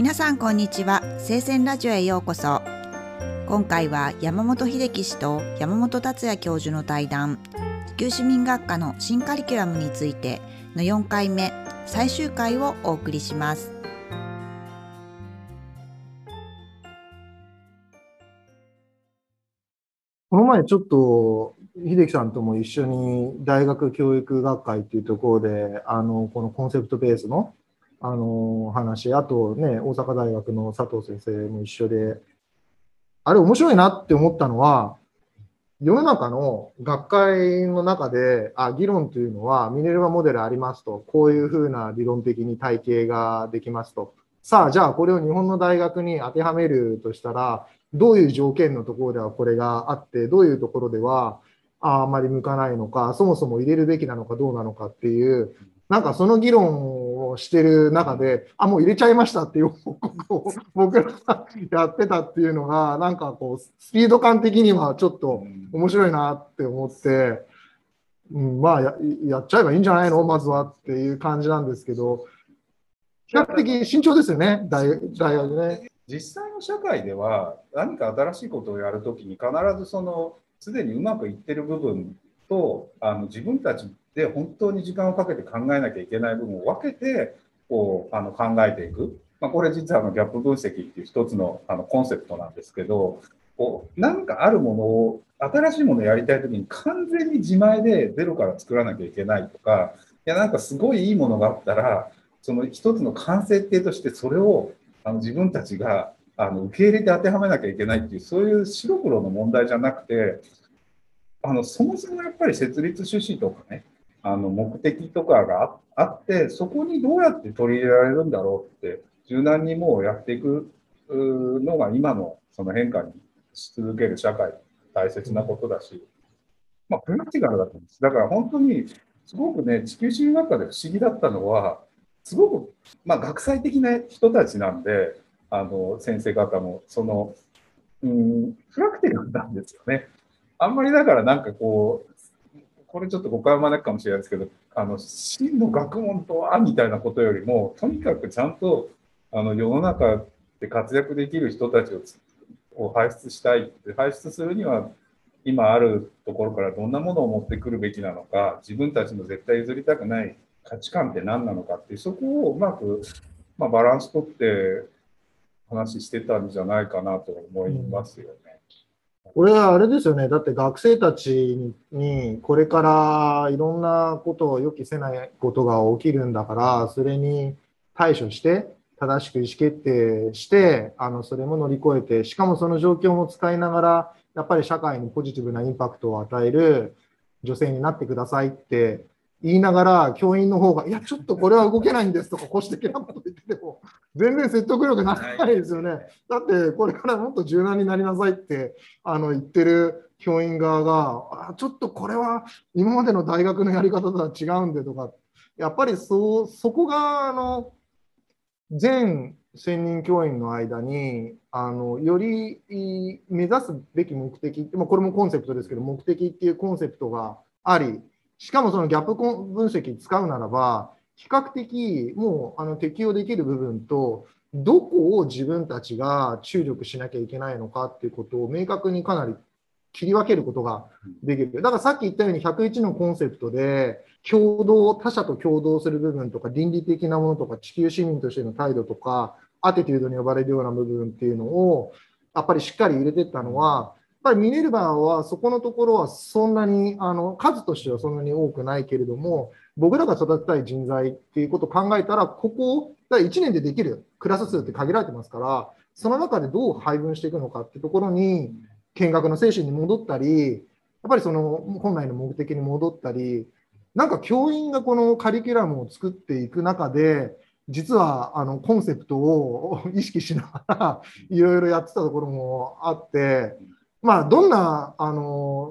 皆さんこんにちは。聖戦ラジオへようこそ。今回は山本秀樹氏と山本達也教授の対談。地球市民学科の新カリキュラムについての4回目最終回をお送りします。この前ちょっと秀樹さんとも一緒に大学教育学会っていうところであのこのコンセプトベースのあの話。あとね大阪大学の佐藤先生も一緒であれ面白いなって思ったのは世の中の学会の中であ議論というのはミネルヴァモデルありますとこういうふうな理論的に体系ができますと。さあじゃあこれを日本の大学に当てはめるとしたらどういう条件のところではこれがあってどういうところではああまり向かないのか、そもそも入れるべきなのかどうなのかっていう、なんかその議論をしてる中で、あ、もう入れちゃいましたっていう報告を僕らがやってたっていうのが、なんかこう、スピード感的にはちょっと面白いなって思って、うん、まあや、やっちゃえばいいんじゃないの？まずはっていう感じなんですけど、比較的慎重ですよね、大大学ね。実際の社会では何か新しいことをやるときに必ずそのすでにうまくいってる部分とあの自分たちで本当に時間をかけて考えなきゃいけない部分を分けてこうあの考えていく、まあ、これ実はあのギャップ分析っていう一つのあのコンセプトなんですけどこうなんかあるものを新しいものをやりたい時に完全に自前でゼロから作らなきゃいけないとかいやなんかすごいいいものがあったらその一つの完成形としてそれをあの自分たちがあの受け入れて当てはめなきゃいけないっていうそういう白黒の問題じゃなくてあのそもそもやっぱり設立趣旨とかねあの目的とかがあってそこにどうやって取り入れられるんだろうって柔軟にもうやっていくのが今のその変化にし続ける社会大切なことだし、まあ、プラクティカルだと思うんです。だから本当にすごくね地球史学科で不思議だったのはすごく、まあ、学際的な人たちなんであの先生方もその、うん、プラクティカルなんですよね。あんまりだからなんかこうこれちょっと誤解を招くかもしれないですけどあの真の学問とはみたいなことよりもとにかくちゃんとあの世の中で活躍できる人たちを輩出したいって輩出するには今あるところからどんなものを持ってくるべきなのか自分たちの絶対譲りたくない価値観って何なのかってそこをうまく、まあ、バランスとって話してたんじゃないかなと思いますよね。これはあれですよね、だって学生たちにこれからいろんなことを予期せないことが起きるんだから、それに対処して、正しく意思決定して、あのそれも乗り越えて、しかもその状況も使いながら、やっぱり社会にポジティブなインパクトを与える女性になってくださいって言いながら、教員の方が、いや、ちょっとこれは動けないんですとか、保守的なこと言ってても、全然説得力ならないですよね。だって、これからもっと柔軟になりなさいってあの言ってる教員側が、あちょっとこれは今までの大学のやり方とは違うんでとか、やっぱりそそこがあの全専任教員の間にあのより目指すべき目的、まあ、これもコンセプトですけど、目的っていうコンセプトがあり、しかもそのギャップ分析使うならば、比較的もうあの適用できる部分と、どこを自分たちが注力しなきゃいけないのかっていうことを明確にかなり切り分けることができる。だからさっき言ったように101のコンセプトで、共同、他者と共同する部分とか、倫理的なものとか、地球市民としての態度とか、アティテュードに呼ばれるような部分っていうのを、やっぱりしっかり入れていったのは、っぱりミネルヴァはそこのところはそんなにあの数としてはそんなに多くないけれども僕らが育てたい人材っていうことを考えたらここだ1年でできるクラス数って限られてますからその中でどう配分していくのかってところに見学の精神に戻ったりやっぱりその本来の目的に戻ったりなんか教員がこのカリキュラムを作っていく中で実はあのコンセプトを意識しながらいろいろやってたところもあって。まあ、どんな、あの、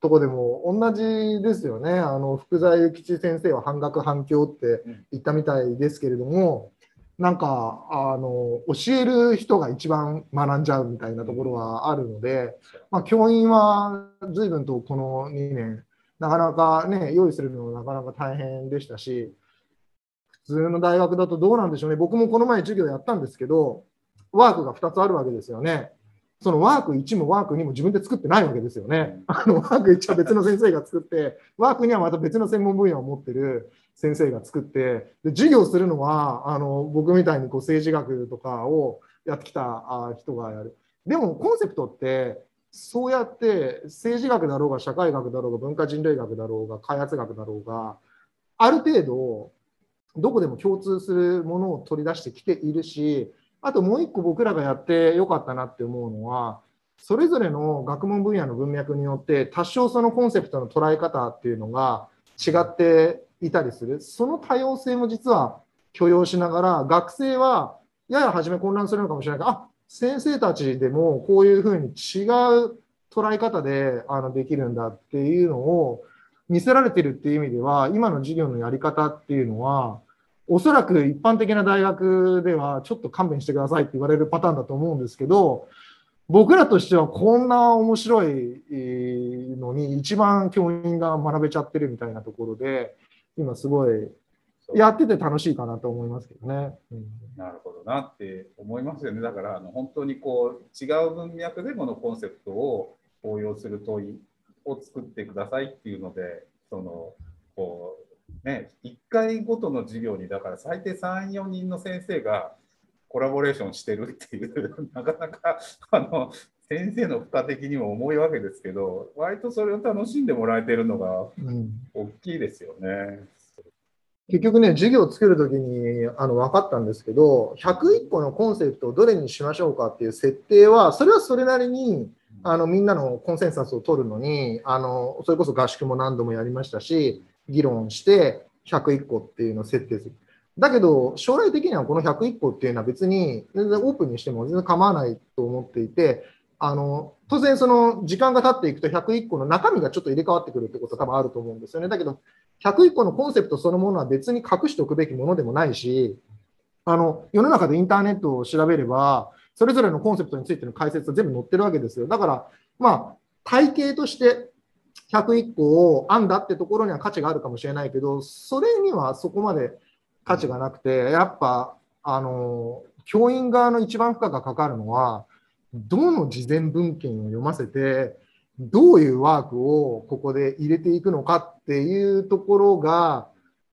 とこでも同じですよね。あの、福沢諭吉先生は半額反響って言ったみたいですけれども、なんか、あの、教える人が一番学んじゃうみたいなところはあるので、まあ、教員は随分とこの2年、なかなかね、用意するのもなかなか大変でしたし、普通の大学だとどうなんでしょうね。僕もこの前授業やったんですけど、ワークが2つあるわけですよね。そのワーク1もワーク2も自分で作ってないわけですよね。あのワーク1は別の先生が作って、ワーク2はまた別の専門分野を持ってる先生が作って、で授業するのはあの僕みたいにこう政治学とかをやってきた人がやる。でもコンセプトってそうやって政治学だろうが社会学だろうが文化人類学だろうが開発学だろうがある程度どこでも共通するものを取り出してきているしあともう一個僕らがやってよかったなって思うのはそれぞれの学問分野の文脈によって多少そのコンセプトの捉え方っていうのが違っていたりする。その多様性も実は許容しながら学生はやや初め混乱するのかもしれないけどあ先生たちでもこういうふうに違う捉え方であのできるんだっていうのを見せられてるっていう意味では今の授業のやり方っていうのはおそらく一般的な大学ではちょっと勘弁してくださいって言われるパターンだと思うんですけど僕らとしてはこんな面白いのに一番教員が学べちゃってるみたいなところで今すごいやってて楽しいかなと思いますけどね。うん、なるほどなって思いますよね。だからあの本当にこう違う文脈でこのコンセプトを応用する問いを作ってくださいっていうので、そのこうね、1回ごとの授業にだから最低3、4人の先生がコラボレーションしてるっていう なかなかあの先生の負荷的にも重いわけですけど割とそれを楽しんでもらえてるのが大きいですよね。うん結局ね、授業を作るときにあの分かったんですけど、101個のコンセプトをどれにしましょうかっていう設定は、それはそれなりにあのみんなのコンセンサスを取るのにあの、それこそ合宿も何度もやりましたし、議論して101個っていうのを設定する。だけど、将来的にはこの101個っていうのは別に全然オープンにしても全然構わないと思っていて、あの当然、その時間が経っていくと101個の中身がちょっと入れ替わってくるってことは多分あると思うんですよね。だけど、101個のコンセプトそのものは別に隠しておくべきものでもないし、あの世の中でインターネットを調べれば、それぞれのコンセプトについての解説は全部載ってるわけですよ。だから、まあ、体系として101個を編んだってところには価値があるかもしれないけど、それにはそこまで価値がなくて、やっぱ、あの、教員側の一番負荷がかかるのは、どの事前文献を読ませて、どういうワークをここで入れていくのかっていうところが、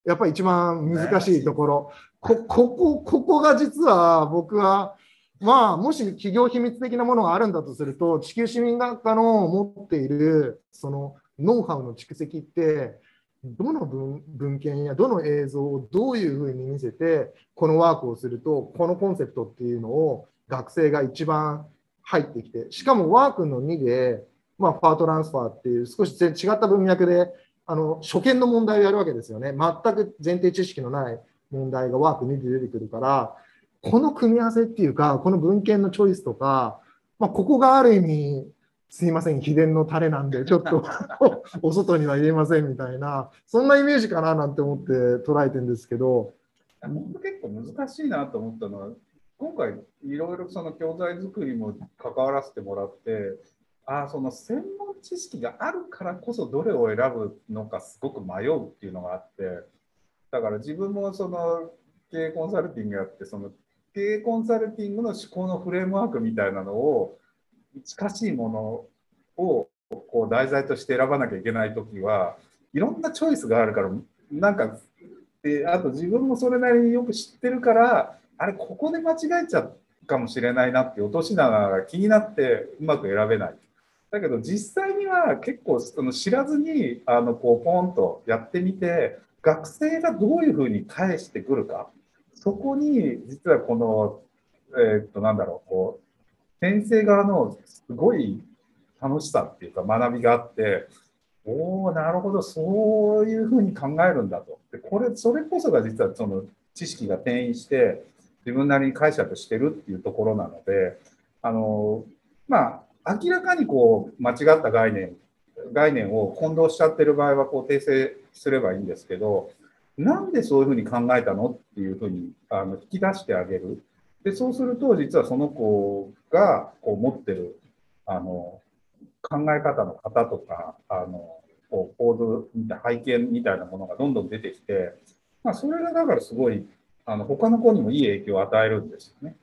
やっぱり一番難しいところ。こここ、ここが実は僕は、まあ、もし企業秘密的なものがあるんだとすると、地球市民学科の持っているそのノウハウの蓄積って、どの文献やどの映像をどういうふうに見せて、このワークをすると、このコンセプトっていうのを学生が一番入ってきて、しかもワークの2で、まあ、パートランスファーっていう少し違った文脈であの初見の問題をやるわけですよね。全く前提知識のない問題がワーク2で出てくるから、この組み合わせっていうか、この文献のチョイスとか、まあ、ここがある意味、すいません、秘伝のタレなんで、ちょっと お外には言えませんみたいな、そんなイメージかななんて思って捉えてるんですけど。僕結構難しいなと思ったのは、今回いろいろその教材作りも関わらせてもらって、あその専門知識があるからこそどれを選ぶのかすごく迷うっていうのがあってだから自分もその経営コンサルティングやってその経営コンサルティングの思考のフレームワークみたいなのを近しいものをこう題材として選ばなきゃいけない時はいろんなチョイスがあるからなんかであと自分もそれなりによく知ってるからあれここで間違えちゃうかもしれないなって落とし穴が気になってうまく選べない。だけど実際には結構その知らずにあのこうポンとやってみて学生がどういうふうに返してくるか。そこに実はこの、えー、っとなんだろうこう先生側のすごい楽しさっていうか学びがあっておおなるほどそういうふうに考えるんだと。でこれそれこそが実はその知識が転移して自分なりに解釈してるっていうところなのであのまあ明らかにこう間違った概念概念を混同しちゃってる場合はこう訂正すればいいんですけどなんでそういうふうに考えたのっていうふうにあの引き出してあげるでそうすると実はその子がこう持ってるあの考え方の型とかあのこう構図みたい背景みたいなものがどんどん出てきてまあ、それがだからすごい、あの他の子にもいい影響を与えるんですよね。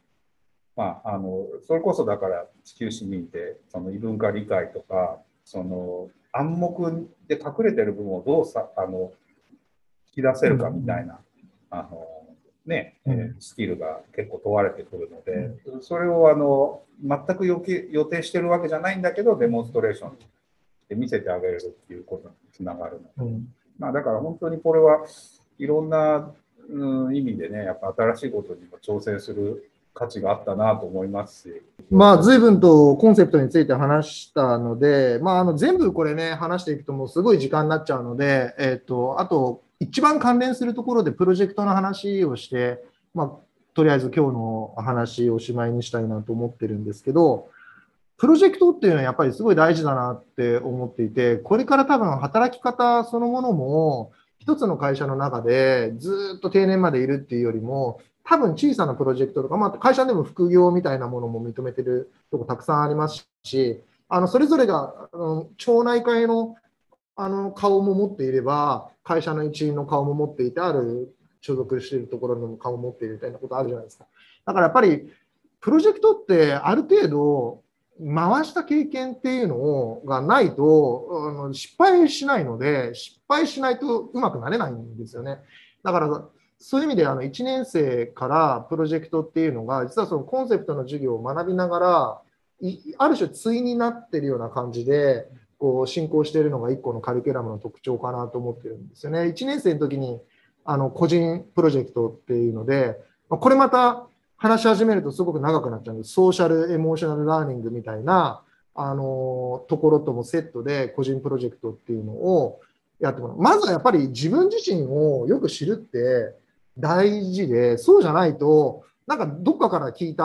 まあ、あのそれこそだから地球市民ってその異文化理解とかその暗黙で隠れてる部分をどうさあの引き出せるかみたいな、あのね、えスキルが結構問われてくるので、それをあの全く予予定してるわけじゃないんだけどデモンストレーションで見せてあげるっていうことにつながるので、まあ、だから本当にこれはいろんな、うん、意味でねやっぱ新しいことにも挑戦する価値があったなと思いますし。まあ、随分とコンセプトについて話したので、まあ、あの全部これね、話していくともうすごい時間になっちゃうので、えっ、ー、と、あと、一番関連するところでプロジェクトの話をして、まあ、とりあえず今日の話をおしまいにしたいなと思ってるんですけど、プロジェクトっていうのはやっぱりすごい大事だなって思っていて、これから多分働き方そのものも、一つの会社の中でずっと定年までいるっていうよりも、多分小さなプロジェクトとか、まあ、会社でも副業みたいなものも認めてるとこたくさんありますし、あのそれぞれがあの町内会のあの顔も持っていれば、会社の一員の顔も持っていて、ある所属しているところの顔を持っているみたいなことあるじゃないですか。だからやっぱり、プロジェクトってある程度、回した経験っていうのがないとあの失敗しないので、失敗しないとうまくなれないんですよね。だからそういう意味であの1年生からプロジェクトっていうのが、実はそのコンセプトの授業を学びながら、ある種対になってるような感じで、こう進行しているのが1個のカリキュラムの特徴かなと思ってるんですよね。1年生の時にあの個人プロジェクトっていうので、これまた話し始めるとすごく長くなっちゃうんです。ソーシャルエモーショナルラーニングみたいなあのところともセットで個人プロジェクトっていうのをやってもらう。まずはやっぱり自分自身をよく知るって大事で、そうじゃないと、なんかどっかから聞いた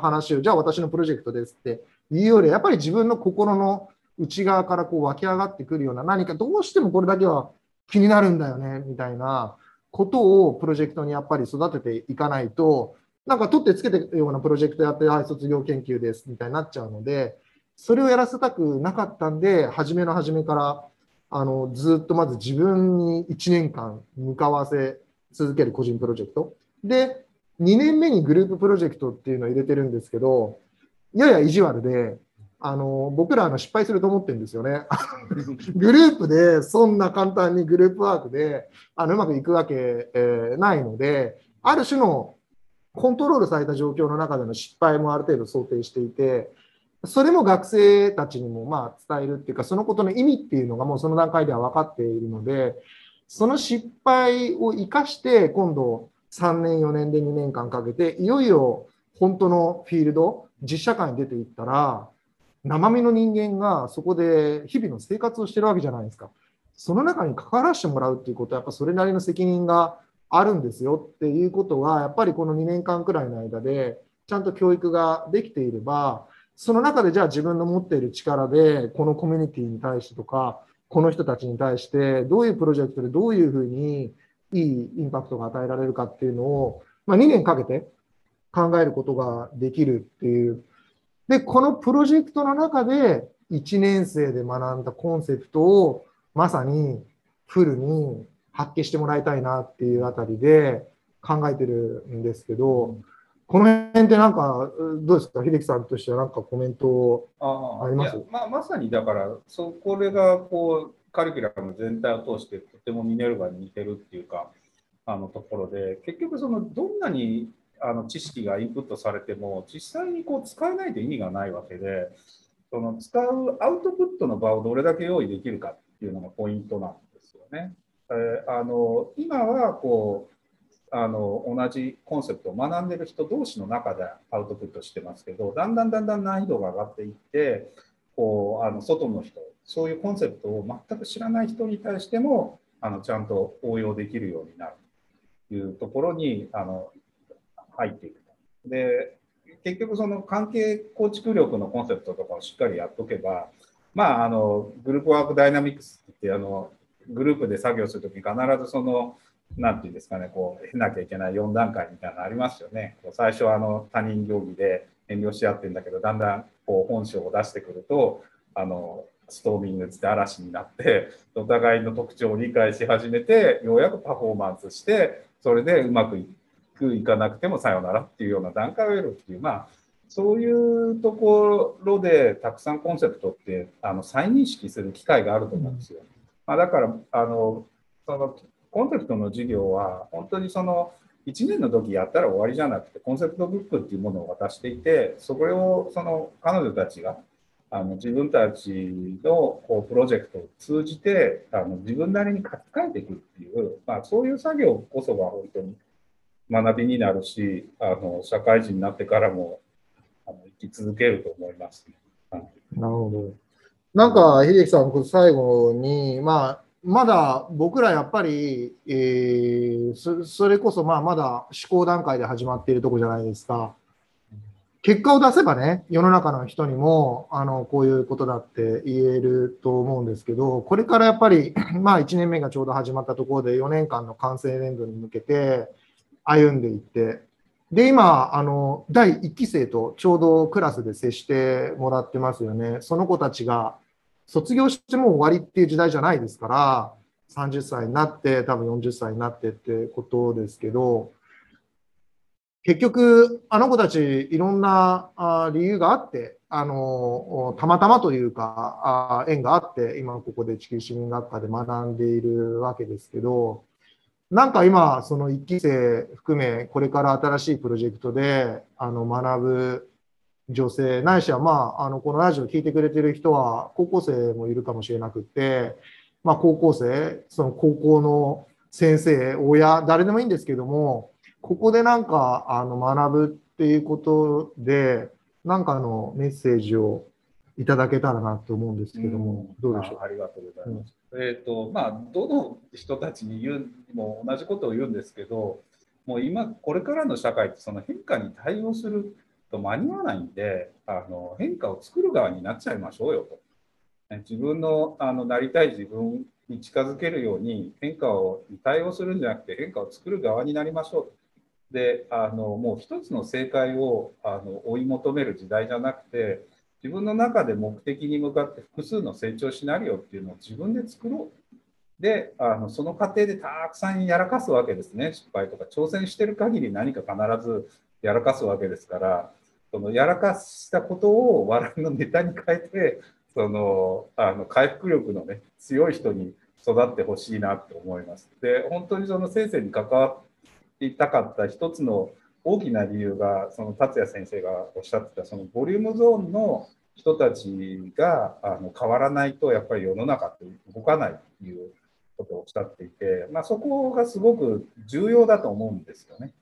話を、じゃあ私のプロジェクトですっていうより、やっぱり自分の心の内側からこう湧き上がってくるような、何かどうしてもこれだけは気になるんだよね、みたいなことをプロジェクトにやっぱり育てていかないと、なんか取ってつけてるようなプロジェクトやって、はい、卒業研究ですみたいになっちゃうので、それをやらせたくなかったんで、初めの初めから、あのずっとまず自分に1年間向かわせ続ける個人プロジェクト。で、2年目にグループプロジェクトっていうのを入れてるんですけど、やや意地悪で、あの僕らの失敗すると思ってるんですよね。グループでそんな簡単にグループワークであのうまくいくわけ、えー、ないので、ある種のコントロールされた状況の中での失敗もある程度想定していて、それも学生たちにもまあ伝えるっていうか、そのことの意味っていうのがもうその段階では分かっているので、その失敗を生かして、今度3年、4年で2年間かけて、いよいよ本当のフィールド、実社会に出ていったら、生身の人間がそこで日々の生活をしてるわけじゃないですか。その中に関わらせてもらうっていうことは、やっぱそれなりの責任があるんですよっていうことは、やっぱりこの2年間くらいの間で、ちゃんと教育ができていれば、その中でじゃあ自分の持っている力で、このコミュニティに対してとか、この人たちに対してどういうプロジェクトでどういうふうにいいインパクトが与えられるかっていうのを、まあ、2年かけて考えることができるっていう。で、このプロジェクトの中で1年生で学んだコンセプトをまさにフルに発揮してもらいたいなっていうあたりで考えてるんですけど、この辺ってなんか、どうですか、秀樹さんとしてはなんかコメントあります？まあ、まさにだから、そこれがこうカリキュラム全体を通してとてもミネルヴァに似てるっていうか、あのところで、結局そのどんなにあの知識がインプットされても、実際にこう使えないと意味がないわけで、その使うアウトプットの場をどれだけ用意できるかっていうのがポイントなんですよね。えー、あの今はこうあの同じコンセプトを学んでる人同士の中でアウトプットしてますけどだんだんだんだん難易度が上がっていってこうあの外の人そういうコンセプトを全く知らない人に対してもあのちゃんと応用できるようになるというところにあの入っていくと。で結局その関係構築力のコンセプトとかをしっかりやっとけばまああのグループワークダイナミクスってあのグループで作業するときに必ずそのなんていうんですかね、こう、経なきゃいけない4段階みたいなのありますよね。こう最初はあの他人行儀で遠慮し合ってるんだけど、だんだんこう本性を出してくると、あのストーミングって嵐になってお互いの特徴を理解し始めてようやくパフォーマンスしてそれでうまくいってくいかなくてもさよならっていうような段階を得るっていうまあそういうところでたくさんコンセプトってあの再認識する機会があると思うんですよ。まあ、だからあのそのコンセプトの授業は本当にその1年の時やったら終わりじゃなくてコンセプトブックっていうものを渡していてそれをその彼女たちがあの自分たちのこうプロジェクトを通じてあの自分なりに書き換えていくっていう、まあ、そういう作業こそが本当に学びになるしあの社会人になってからもあの生き続けると思います、ね、なるほど。なんか秀樹さん最後に、まあ、まだ僕らやっぱり、えー、それこそまあまだ試行段階で始まっているとこじゃないですか。結果を出せばね、世の中の人にも、あの、こういうことだって言えると思うんですけど、これからやっぱり、まあ1年目がちょうど始まったところで4年間の完成年度に向けて歩んでいって、で、今、あの、第1期生とちょうどクラスで接してもらってますよね。その子たちが卒業しても終わりっていう時代じゃないですから、30歳になって、多分40歳になってってことですけど、結局、あの子たち、いろんなあ理由があって、あの、たまたまというか、あ縁があって、今ここで地球市民学科で学んでいるわけですけど、なんか今、その1期生含め、これから新しいプロジェクトで、あの、学ぶ女性、ないしは、まあ、あの、このラジオ聞いてくれてる人は、高校生もいるかもしれなくて、まあ、高校生、その高校の先生、親、誰でもいいんですけども、ここでなんかあの学ぶっていうことで、なんかのメッセージをいただけたらなと思うんですけども、うん、どうでしょう？ありがとうございます。うん、え、ー、と、まあ、どの人たちに言うも同じことを言うんですけど、もう今、これからの社会ってその変化に対応すると間に合わないんで、あの変化を作る側になっちゃいましょうよと。自分のあのなりたい自分に近づけるように変化を対応するんじゃなくて変化を作る側になりましょうとであのもう一つの正解をあの追い求める時代じゃなくて自分の中で目的に向かって複数の成長シナリオっていうのを自分で作ろう。であのその過程でたくさんやらかすわけですね。失敗とか挑戦してる限り何か必ずやらかすわけですから。そのやらかしたことを笑いのネタに変えてそのあの回復力のね強い人に育ってほしいなって思います。で本当にその先生に関わっていたかった一つの大きな理由がその達也先生がおっしゃってたそのボリュームゾーンの人たちがあの変わらないとやっぱり世の中って動かないっていうことをおっしゃっていて、まあ、そこがすごく重要だと思うんですよね。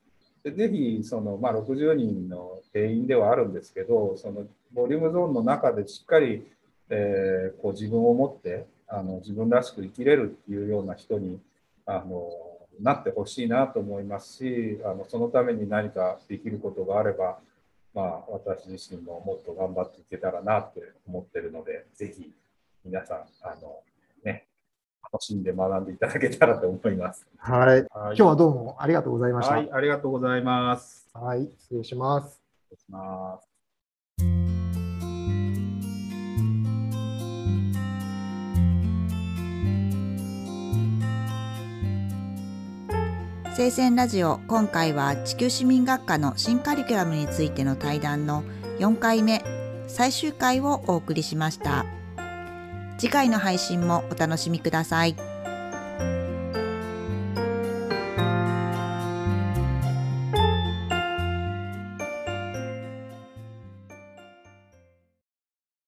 でぜひその、まあ、60人の定員ではあるんですけどそのボリュームゾーンの中でしっかり、えー、こう自分を持ってあの自分らしく生きれるっていうような人にあのなってほしいなと思いますしあのそのために何かできることがあれば、まあ、私自身ももっと頑張っていけたらなって思ってるのでぜひ皆さんあの、ね、楽しんで学んでいただけたらと思います。はい。はい、今日はどうもありがとうございました。はい、ありがとうございます。はい、失礼します。失礼します。聖戦ラジオ今回は地球市民学科の新カリキュラムについての対談の4回目最終回をお送りしました次回の配信もお楽しみください。